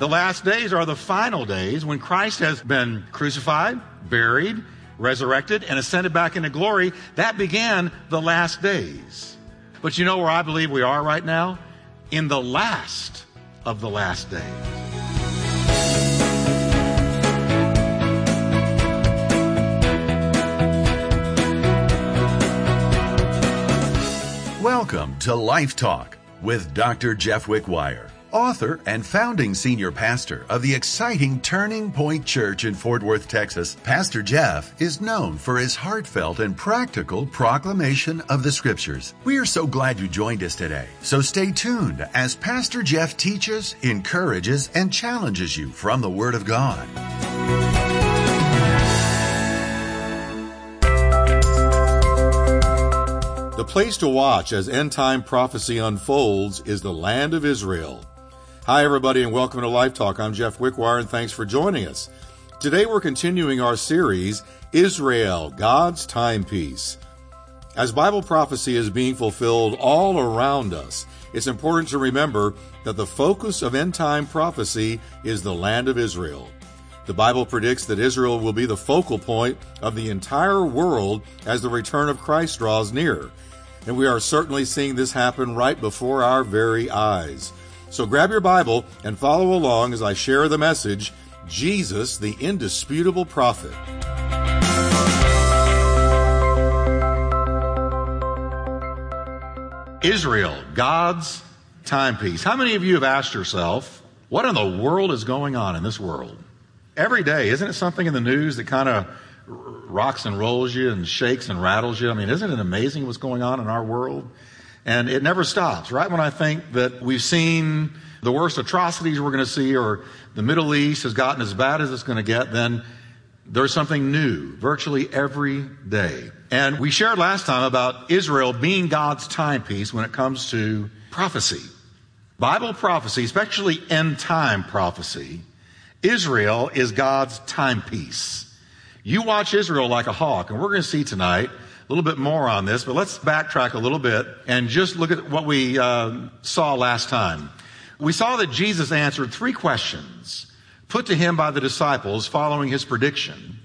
The last days are the final days when Christ has been crucified, buried, resurrected, and ascended back into glory. That began the last days. But you know where I believe we are right now? In the last of the last days. Welcome to Life Talk with Dr. Jeff Wickwire, author and founding senior pastor of the exciting Turning Point Church in Fort Worth, Texas. Pastor Jeff is known for his heartfelt and practical proclamation of the scriptures. We are so glad you joined us today. So stay tuned as Pastor Jeff teaches, encourages, and challenges you from the Word of God. The place to watch as end time prophecy unfolds is the land of Israel. Hi, everybody, and welcome to Life Talk. I'm Jeff Wickwire, and thanks for joining us. Today, we're continuing our series, Israel, God's Timepiece. As Bible prophecy is being fulfilled all around us, it's important to remember that the focus of end time prophecy is the land of Israel. The Bible predicts that Israel will be the focal point of the entire world as the return of Christ draws near. And we are certainly seeing this happen right before our very eyes. So grab your Bible and follow along as I share the message Jesus, the indisputable prophet. Israel, God's timepiece. How many of you have asked yourself, what in the world is going on in this world? Every day, isn't it something in the news that kind of rocks and rolls you and shakes and rattles you. I mean, isn't it amazing what's going on in our world? And it never stops, right? When I think that we've seen the worst atrocities we're going to see or the Middle East has gotten as bad as it's going to get, then there's something new virtually every day. And we shared last time about Israel being God's timepiece when it comes to prophecy. Bible prophecy, especially end time prophecy, Israel is God's timepiece. You watch Israel like a hawk, and we're going to see tonight little bit more on this, but let's backtrack a little bit and just look at what we uh, saw last time. We saw that Jesus answered three questions put to him by the disciples following his prediction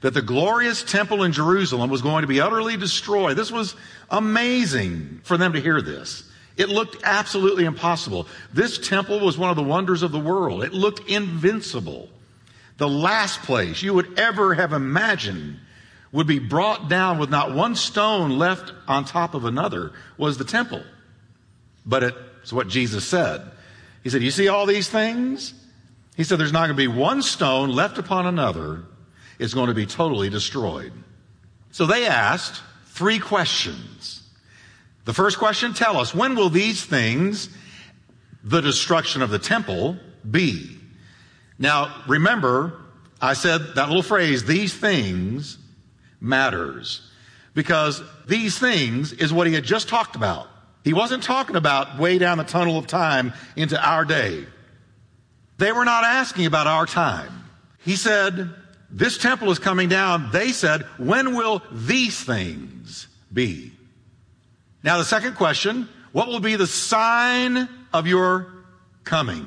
that the glorious temple in Jerusalem was going to be utterly destroyed. This was amazing for them to hear this. It looked absolutely impossible. This temple was one of the wonders of the world. It looked invincible the last place you would ever have imagined would be brought down with not one stone left on top of another was the temple. But it's what Jesus said. He said, You see all these things? He said, There's not going to be one stone left upon another. It's going to be totally destroyed. So they asked three questions. The first question tell us, when will these things, the destruction of the temple, be? Now, remember, I said that little phrase, these things matters. Because these things is what he had just talked about. He wasn't talking about way down the tunnel of time into our day. They were not asking about our time. He said, this temple is coming down. They said, when will these things be? Now, the second question, what will be the sign of your coming?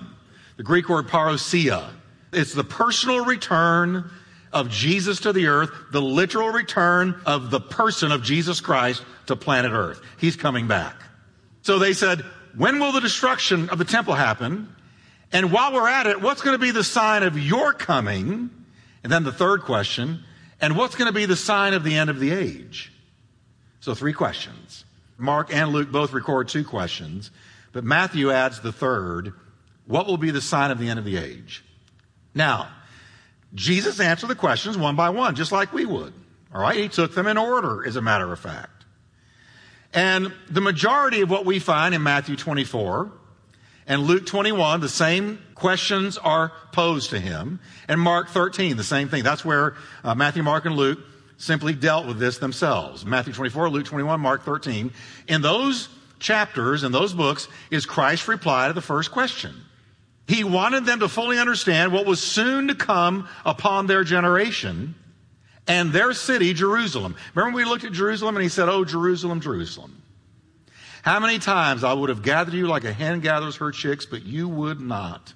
The Greek word parousia. It's the personal return of Jesus to the earth, the literal return of the person of Jesus Christ to planet earth. He's coming back. So they said, when will the destruction of the temple happen? And while we're at it, what's going to be the sign of your coming? And then the third question, and what's going to be the sign of the end of the age? So three questions. Mark and Luke both record two questions, but Matthew adds the third. What will be the sign of the end of the age? Now, Jesus answered the questions one by one, just like we would. All right. He took them in order, as a matter of fact. And the majority of what we find in Matthew 24 and Luke 21, the same questions are posed to him. And Mark 13, the same thing. That's where uh, Matthew, Mark, and Luke simply dealt with this themselves. Matthew 24, Luke 21, Mark 13. In those chapters, in those books, is Christ's reply to the first question. He wanted them to fully understand what was soon to come upon their generation and their city, Jerusalem. Remember, we looked at Jerusalem and he said, Oh, Jerusalem, Jerusalem. How many times I would have gathered you like a hen gathers her chicks, but you would not.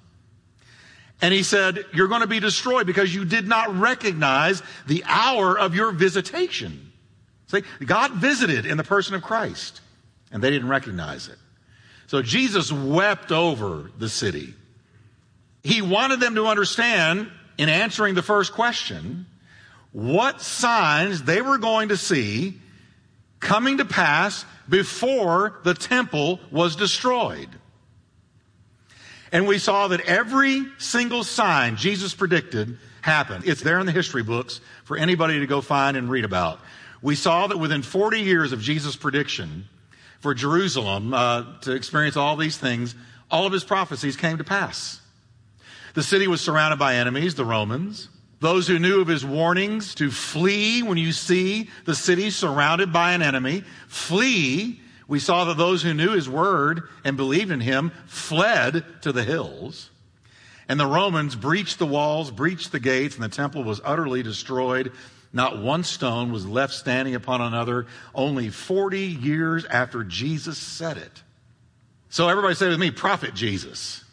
And he said, You're going to be destroyed because you did not recognize the hour of your visitation. See, God visited in the person of Christ, and they didn't recognize it. So Jesus wept over the city. He wanted them to understand, in answering the first question, what signs they were going to see coming to pass before the temple was destroyed. And we saw that every single sign Jesus predicted happened. It's there in the history books for anybody to go find and read about. We saw that within 40 years of Jesus' prediction for Jerusalem uh, to experience all these things, all of his prophecies came to pass. The city was surrounded by enemies, the Romans. Those who knew of his warnings to flee when you see the city surrounded by an enemy, flee we saw that those who knew his word and believed in him fled to the hills. And the Romans breached the walls, breached the gates, and the temple was utterly destroyed. Not one stone was left standing upon another, only 40 years after Jesus said it. So everybody say with me, Prophet Jesus.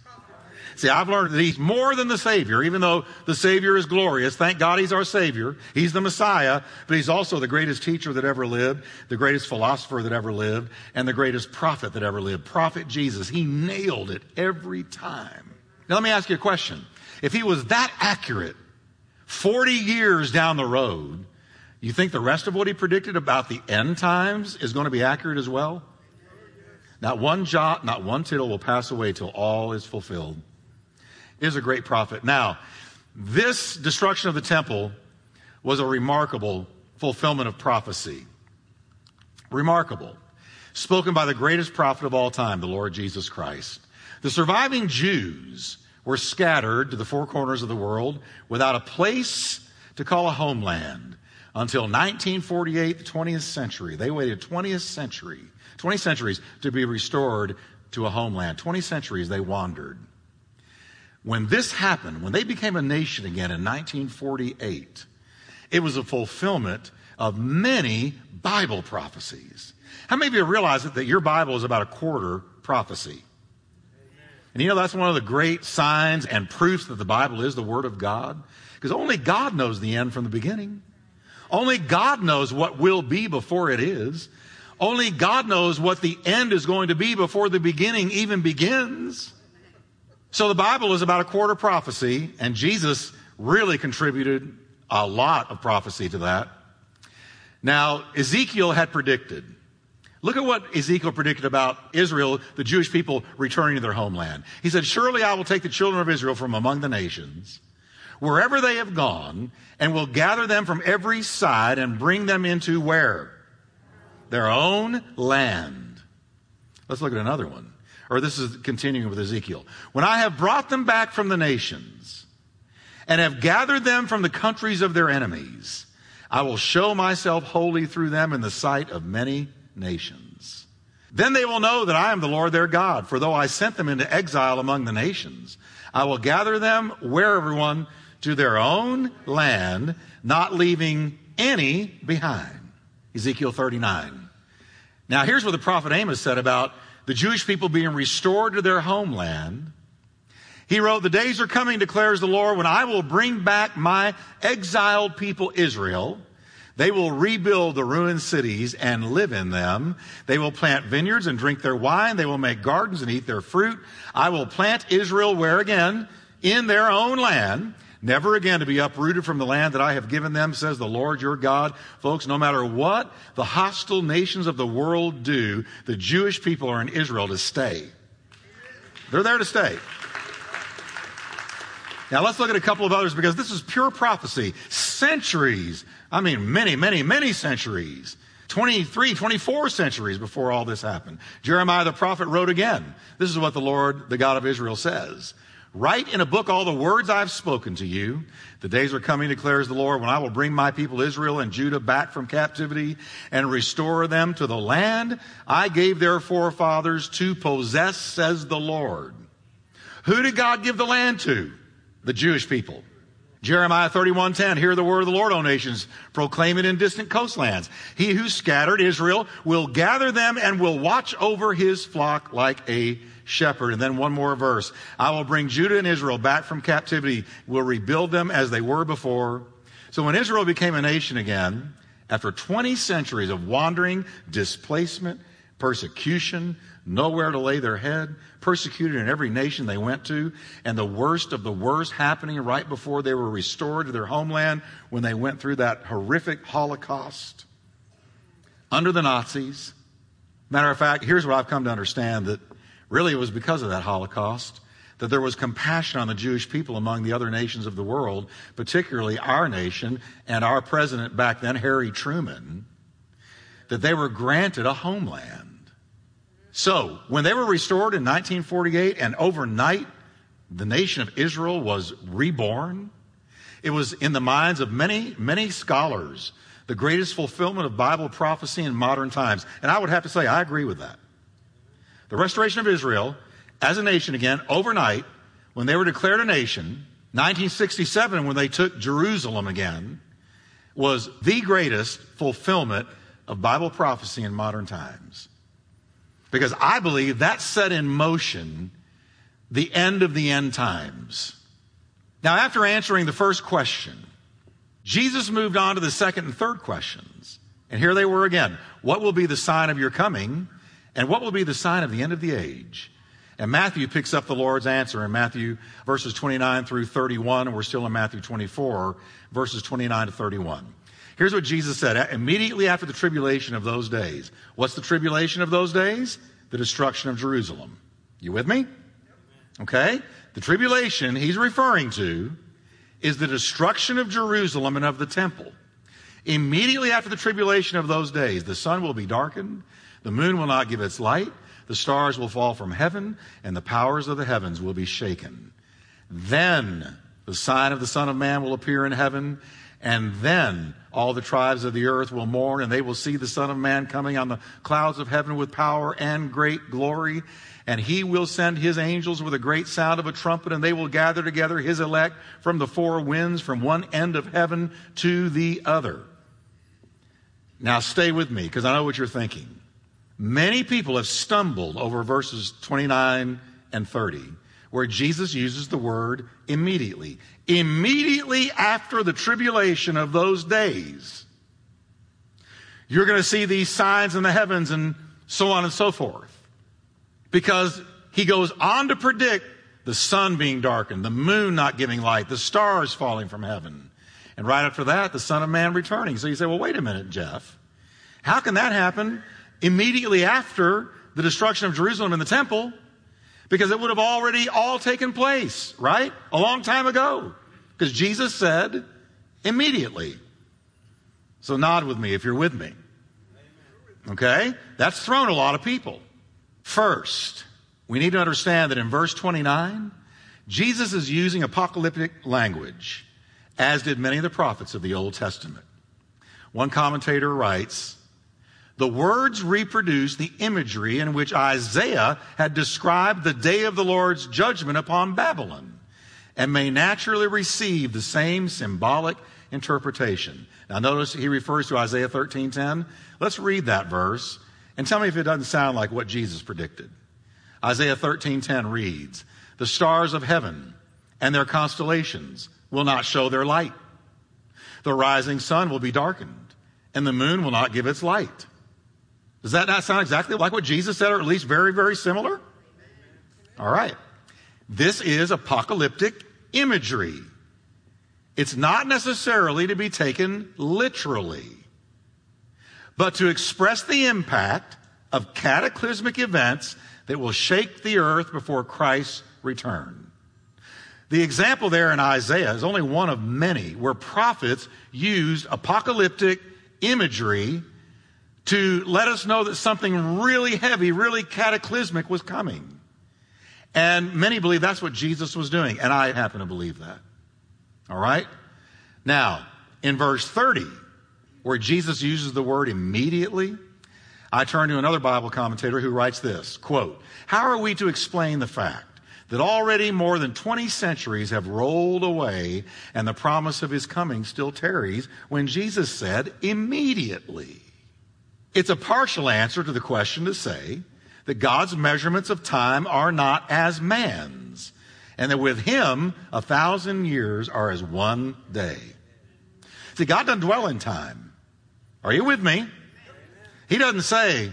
See, I've learned that he's more than the Savior, even though the Savior is glorious. Thank God he's our Savior. He's the Messiah, but he's also the greatest teacher that ever lived, the greatest philosopher that ever lived, and the greatest prophet that ever lived. Prophet Jesus. He nailed it every time. Now let me ask you a question. If he was that accurate 40 years down the road, you think the rest of what he predicted about the end times is going to be accurate as well? Not one jot, not one tittle will pass away till all is fulfilled is a great prophet. Now, this destruction of the temple was a remarkable fulfillment of prophecy. Remarkable. Spoken by the greatest prophet of all time, the Lord Jesus Christ. The surviving Jews were scattered to the four corners of the world without a place to call a homeland until 1948, the 20th century. They waited 20th century, 20 centuries to be restored to a homeland. 20 centuries they wandered. When this happened, when they became a nation again in 1948, it was a fulfillment of many Bible prophecies. How many of you realize that your Bible is about a quarter prophecy? And you know, that's one of the great signs and proofs that the Bible is the Word of God. Because only God knows the end from the beginning. Only God knows what will be before it is. Only God knows what the end is going to be before the beginning even begins. So the Bible is about a quarter prophecy, and Jesus really contributed a lot of prophecy to that. Now, Ezekiel had predicted. Look at what Ezekiel predicted about Israel, the Jewish people returning to their homeland. He said, Surely I will take the children of Israel from among the nations, wherever they have gone, and will gather them from every side and bring them into where? Their own land. Let's look at another one or this is continuing with Ezekiel. When I have brought them back from the nations and have gathered them from the countries of their enemies, I will show myself holy through them in the sight of many nations. Then they will know that I am the Lord their God, for though I sent them into exile among the nations, I will gather them where everyone to their own land, not leaving any behind. Ezekiel 39. Now here's what the prophet Amos said about the Jewish people being restored to their homeland, he wrote, The days are coming, declares the Lord, when I will bring back my exiled people Israel. They will rebuild the ruined cities and live in them. They will plant vineyards and drink their wine. They will make gardens and eat their fruit. I will plant Israel where again? In their own land never again to be uprooted from the land that I have given them, says the Lord your God. Folks, no matter what the hostile nations of the world do, the Jewish people are in Israel to stay. They're there to stay. Now let's look at a couple of others because this is pure prophecy. Centuries, I mean many, many, many centuries. 23, 24 centuries before all this happened. Jeremiah the prophet wrote again. This is what the Lord, the God of Israel says. Write in a book all the words I've spoken to you. The days are coming, declares the Lord, when I will bring my people Israel and Judah back from captivity and restore them to the land I gave their forefathers to possess, says the Lord. Who did God give the land to? The Jewish people. Jeremiah 31:10 Hear the word of the Lord, O nations, proclaim it in distant coastlands. He who scattered Israel will gather them and will watch over his flock like a shepherd. And then one more verse. I will bring Judah and Israel back from captivity, will rebuild them as they were before. So when Israel became a nation again, after 20 centuries of wandering, displacement, persecution, nowhere to lay their head, persecuted in every nation they went to, and the worst of the worst happening right before they were restored to their homeland when they went through that horrific Holocaust under the Nazis. Matter of fact, here's what I've come to understand that really it was because of that Holocaust that there was compassion on the Jewish people among the other nations of the world, particularly our nation and our president back then, Harry Truman, that they were granted a homeland. So, when they were restored in 1948 and overnight the nation of Israel was reborn, it was in the minds of many, many scholars the greatest fulfillment of Bible prophecy in modern times. And I would have to say, I agree with that. The restoration of Israel as a nation again overnight when they were declared a nation, 1967 when they took Jerusalem again, was the greatest fulfillment of Bible prophecy in modern times. Because I believe that set in motion the end of the end times. Now, after answering the first question, Jesus moved on to the second and third questions. And here they were again. What will be the sign of your coming? And what will be the sign of the end of the age? And Matthew picks up the Lord's answer in Matthew verses 29 through 31, and we're still in Matthew 24, verses 29 to 31. Here's what Jesus said immediately after the tribulation of those days. What's the tribulation of those days? The destruction of Jerusalem. You with me? Okay? The tribulation he's referring to is the destruction of Jerusalem and of the temple. Immediately after the tribulation of those days, the sun will be darkened, the moon will not give its light, the stars will fall from heaven, and the powers of the heavens will be shaken. Then the sign of the Son of Man will appear in heaven, and then all the tribes of the earth will mourn, and they will see the Son of Man coming on the clouds of heaven with power and great glory. And he will send his angels with a great sound of a trumpet, and they will gather together his elect from the four winds, from one end of heaven to the other. Now stay with me, because I know what you're thinking. Many people have stumbled over verses 29 and 30, where Jesus uses the word immediately. Immediately after the tribulation of those days, you're going to see these signs in the heavens and so on and so forth. Because he goes on to predict the sun being darkened, the moon not giving light, the stars falling from heaven. And right after that, the Son of Man returning. So you say, well, wait a minute, Jeff. How can that happen immediately after the destruction of Jerusalem and the temple because it would have already all taken place, right? A long time ago. Because Jesus said immediately. So nod with me if you're with me. Okay? That's thrown a lot of people. First, we need to understand that in verse 29, Jesus is using apocalyptic language, as did many of the prophets of the Old Testament. One commentator writes, the words reproduce the imagery in which Isaiah had described the day of the Lord's judgment upon Babylon and may naturally receive the same symbolic interpretation. Now notice he refers to Isaiah 13:10. Let's read that verse and tell me if it doesn't sound like what Jesus predicted. Isaiah 13:10 reads, "The stars of heaven and their constellations will not show their light. The rising sun will be darkened, and the moon will not give its light." Does that not sound exactly like what Jesus said, or at least very, very similar? All right. This is apocalyptic imagery. It's not necessarily to be taken literally, but to express the impact of cataclysmic events that will shake the earth before Christ's return. The example there in Isaiah is only one of many where prophets used apocalyptic imagery to let us know that something really heavy, really cataclysmic was coming. And many believe that's what Jesus was doing, and I happen to believe that. All right? Now, in verse 30, where Jesus uses the word immediately, I turn to another Bible commentator who writes this, quote, How are we to explain the fact that already more than 20 centuries have rolled away and the promise of his coming still tarries when Jesus said immediately? It's a partial answer to the question to say that God's measurements of time are not as man's, and that with him, a thousand years are as one day. See, God doesn't dwell in time. Are you with me? He doesn't say,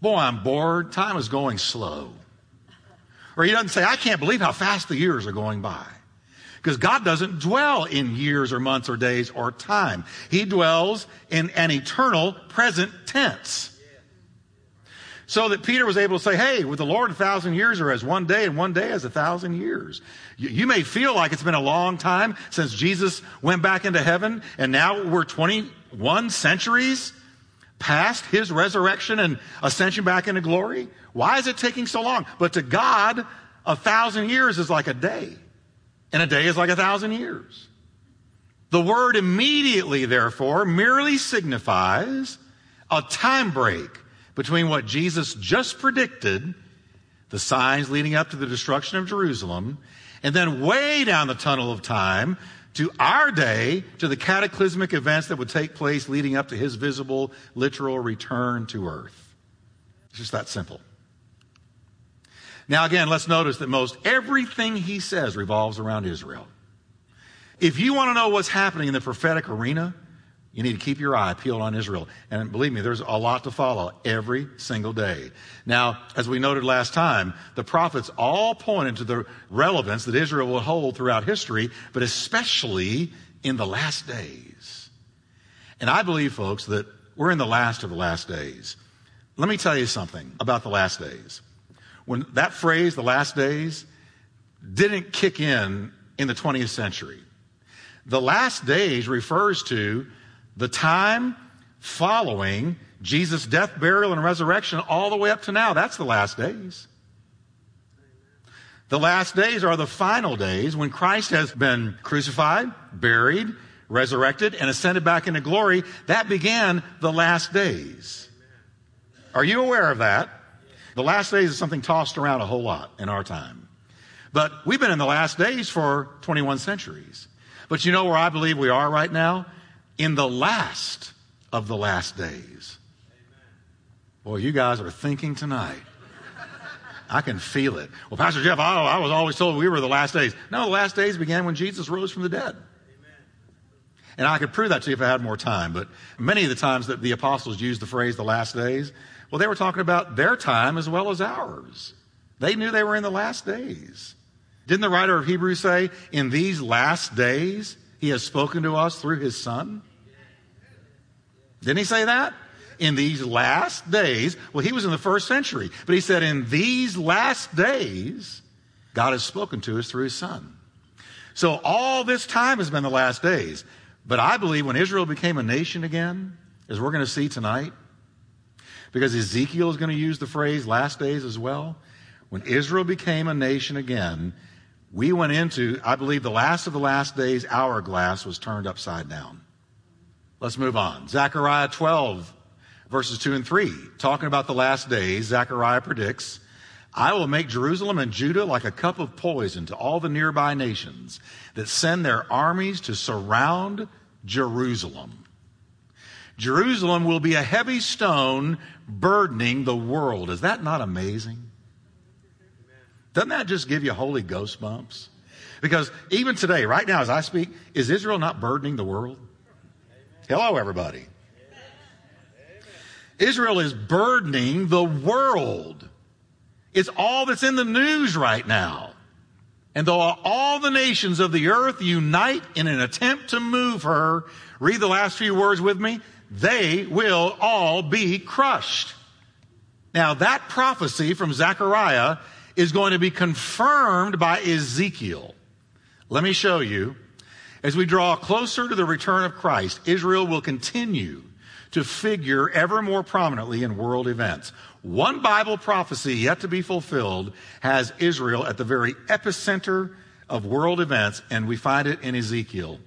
Boy, I'm bored. Time is going slow. Or he doesn't say, I can't believe how fast the years are going by. Because God doesn't dwell in years or months or days or time. He dwells in an eternal present tense. So that Peter was able to say, hey, with the Lord, a thousand years are as one day, and one day as a thousand years. You, you may feel like it's been a long time since Jesus went back into heaven, and now we're 21 centuries past his resurrection and ascension back into glory. Why is it taking so long? But to God, a thousand years is like a day, and a day is like a thousand years. The word immediately, therefore, merely signifies a time break between what Jesus just predicted, the signs leading up to the destruction of Jerusalem, and then way down the tunnel of time to our day, to the cataclysmic events that would take place leading up to his visible, literal return to earth. It's just that simple. Now, again, let's notice that most everything he says revolves around Israel. If you want to know what's happening in the prophetic arena, you need to keep your eye peeled on Israel. And believe me, there's a lot to follow every single day. Now, as we noted last time, the prophets all pointed to the relevance that Israel will hold throughout history, but especially in the last days. And I believe, folks, that we're in the last of the last days. Let me tell you something about the last days. When that phrase, the last days, didn't kick in in the 20th century. The last days refers to the time following Jesus' death, burial, and resurrection all the way up to now. That's the last days. The last days are the final days when Christ has been crucified, buried, resurrected, and ascended back into glory. That began the last days. Are you aware of that? The last days is something tossed around a whole lot in our time. But we've been in the last days for 21 centuries. But you know where I believe we are right now? in the last of the last days. Boy, you guys are thinking tonight. I can feel it. Well, Pastor Jeff, I, I, was always told we were the last days. No, the last days began when Jesus rose from the dead. Amen. And I could prove that to you if I had more time. But many of the times that the apostles used the phrase the last days, well, they were talking about their time as well as ours. They knew they were in the last days. Didn't the writer of Hebrews say, in these last days, he has spoken to us through his son? Didn't he say that? In these last days, well, he was in the first century, but he said, in these last days, God has spoken to us through his son. So all this time has been the last days. But I believe when Israel became a nation again, as we're going to see tonight, because Ezekiel is going to use the phrase last days as well. When Israel became a nation again, we went into, I believe, the last of the last days, hourglass was turned upside down. Let's move on. Zechariah 12, verses 2 and 3. Talking about the last days, Zechariah predicts, I will make Jerusalem and Judah like a cup of poison to all the nearby nations that send their armies to surround Jerusalem. Jerusalem will be a heavy stone burdening the world. Is that not amazing? Doesn't that just give you Holy Ghost bumps? Because even today, right now as I speak, is Israel not burdening the world? Hello, everybody. Israel is burdening the world. It's all that's in the news right now. And though all the nations of the earth unite in an attempt to move her, read the last few words with me, they will all be crushed. Now that prophecy from Zechariah is going to be confirmed by Ezekiel. Let me show you. As we draw closer to the return of Christ, Israel will continue to figure ever more prominently in world events. One Bible prophecy yet to be fulfilled has Israel at the very epicenter of world events, and we find it in Ezekiel.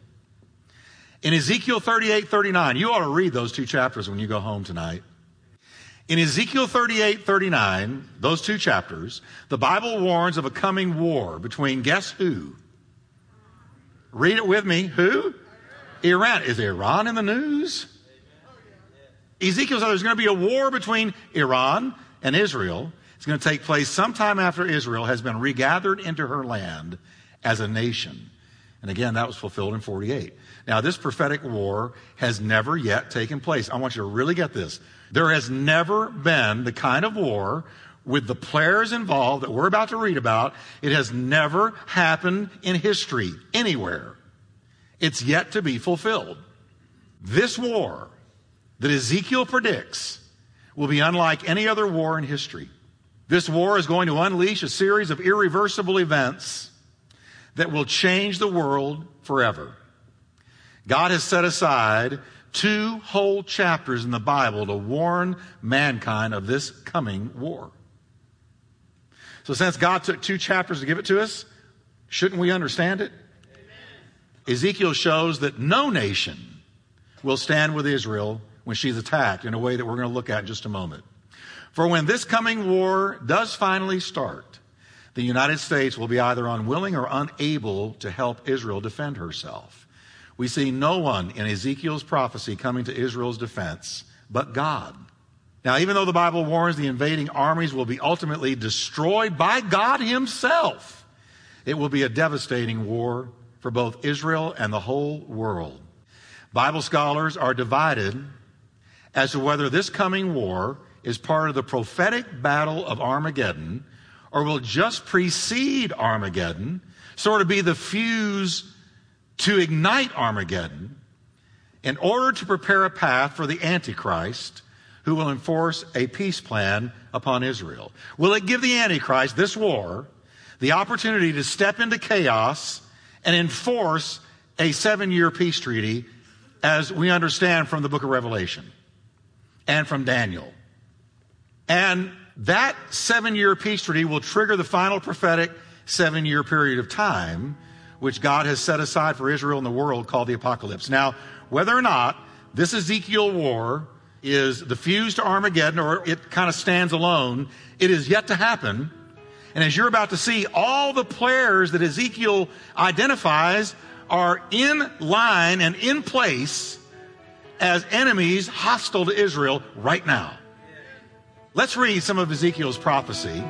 In Ezekiel 38, 39, you ought to read those two chapters when you go home tonight. In Ezekiel 38, 39, those two chapters, the Bible warns of a coming war between guess who? Read it with me. Who? Iran. Is Iran in the news? Ezekiel said there's going to be a war between Iran and Israel It's going to take place sometime after Israel has been regathered into her land as a nation. And again, that was fulfilled in 48. Now, this prophetic war has never yet taken place. I want you to really get this. There has never been the kind of war with the players involved that we're about to read about. It has never happened in history anywhere. It's yet to be fulfilled. This war that Ezekiel predicts will be unlike any other war in history. This war is going to unleash a series of irreversible events that will change the world forever. God has set aside two whole chapters in the Bible to warn mankind of this coming war. So, since God took two chapters to give it to us, shouldn't we understand it? Amen. Ezekiel shows that no nation will stand with Israel when she's attacked in a way that we're going to look at in just a moment. For when this coming war does finally start, the United States will be either unwilling or unable to help Israel defend herself. We see no one in Ezekiel's prophecy coming to Israel's defense but God. Now, even though the Bible warns the invading armies will be ultimately destroyed by God Himself, it will be a devastating war for both Israel and the whole world. Bible scholars are divided as to whether this coming war is part of the prophetic battle of Armageddon or will just precede Armageddon, sort of be the fuse to ignite Armageddon in order to prepare a path for the Antichrist who will enforce a peace plan upon Israel. Will it give the Antichrist, this war, the opportunity to step into chaos and enforce a seven year peace treaty as we understand from the book of Revelation and from Daniel? And that seven year peace treaty will trigger the final prophetic seven year period of time, which God has set aside for Israel and the world called the apocalypse. Now, whether or not this Ezekiel war is the fuse to Armageddon or it kind of stands alone, it is yet to happen. And as you're about to see, all the players that Ezekiel identifies are in line and in place as enemies hostile to Israel right now. Let's read some of Ezekiel's prophecy.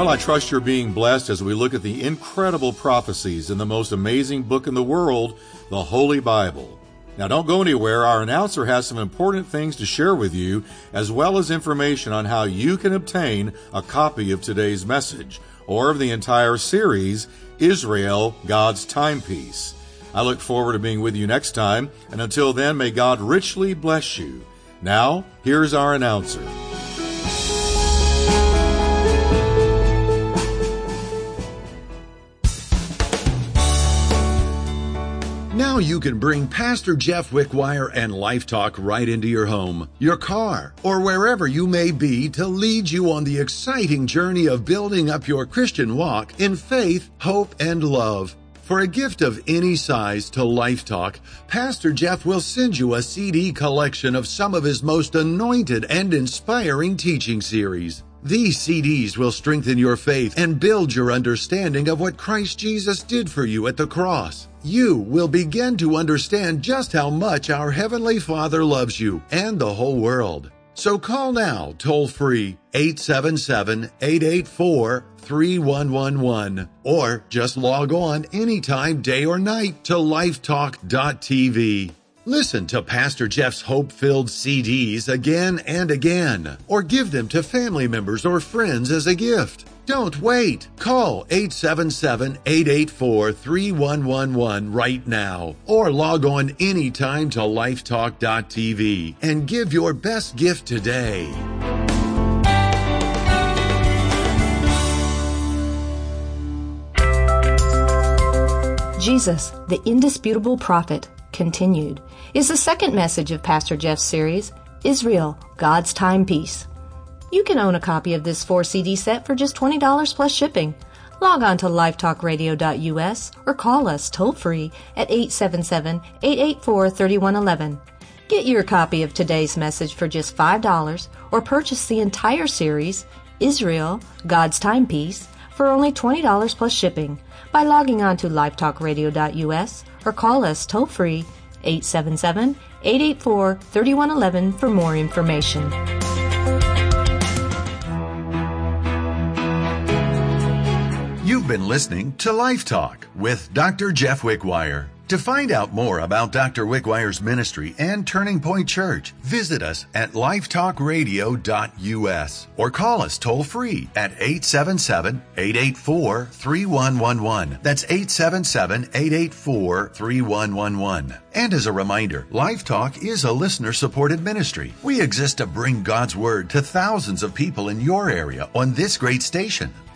Well, I trust you're being blessed as we look at the incredible prophecies in the most amazing book in the world, the Holy Bible. Now, don't go anywhere. Our announcer has some important things to share with you, as well as information on how you can obtain a copy of today's message or of the entire series, Israel, God's Timepiece. I look forward to being with you next time, and until then, may God richly bless you. Now, here's our announcer. You can bring Pastor Jeff Wickwire and Life Talk right into your home, your car, or wherever you may be to lead you on the exciting journey of building up your Christian walk in faith, hope, and love. For a gift of any size to Life Talk, Pastor Jeff will send you a CD collection of some of his most anointed and inspiring teaching series. These CDs will strengthen your faith and build your understanding of what Christ Jesus did for you at the cross. You will begin to understand just how much our Heavenly Father loves you and the whole world. So call now, toll free, 877-884-3111, or just log on anytime, day or night to lifetalk.tv. Listen to Pastor Jeff's hope filled CDs again and again, or give them to family members or friends as a gift. Don't wait. Call 877 884 3111 right now, or log on anytime to lifetalk.tv and give your best gift today. Jesus, the indisputable prophet continued, is the second message of Pastor Jeff's series, Israel, God's Timepiece. You can own a copy of this 4 CD set for just $20 plus shipping. Log on to lifetalkradio.us or call us toll free at 877 884 3111. Get your copy of today's message for just $5 or purchase the entire series, Israel, God's Timepiece, for only $20 plus shipping by logging on to lifetalkradio.us or call us toll free 877 884 3111 for more information. Been listening to Life Talk with Dr. Jeff Wickwire. To find out more about Dr. Wickwire's ministry and Turning Point Church, visit us at lifetalkradio.us or call us toll free at 877-884-3111. That's 877-884-3111. And as a reminder, Life Talk is a listener supported ministry. We exist to bring God's Word to thousands of people in your area on this great station.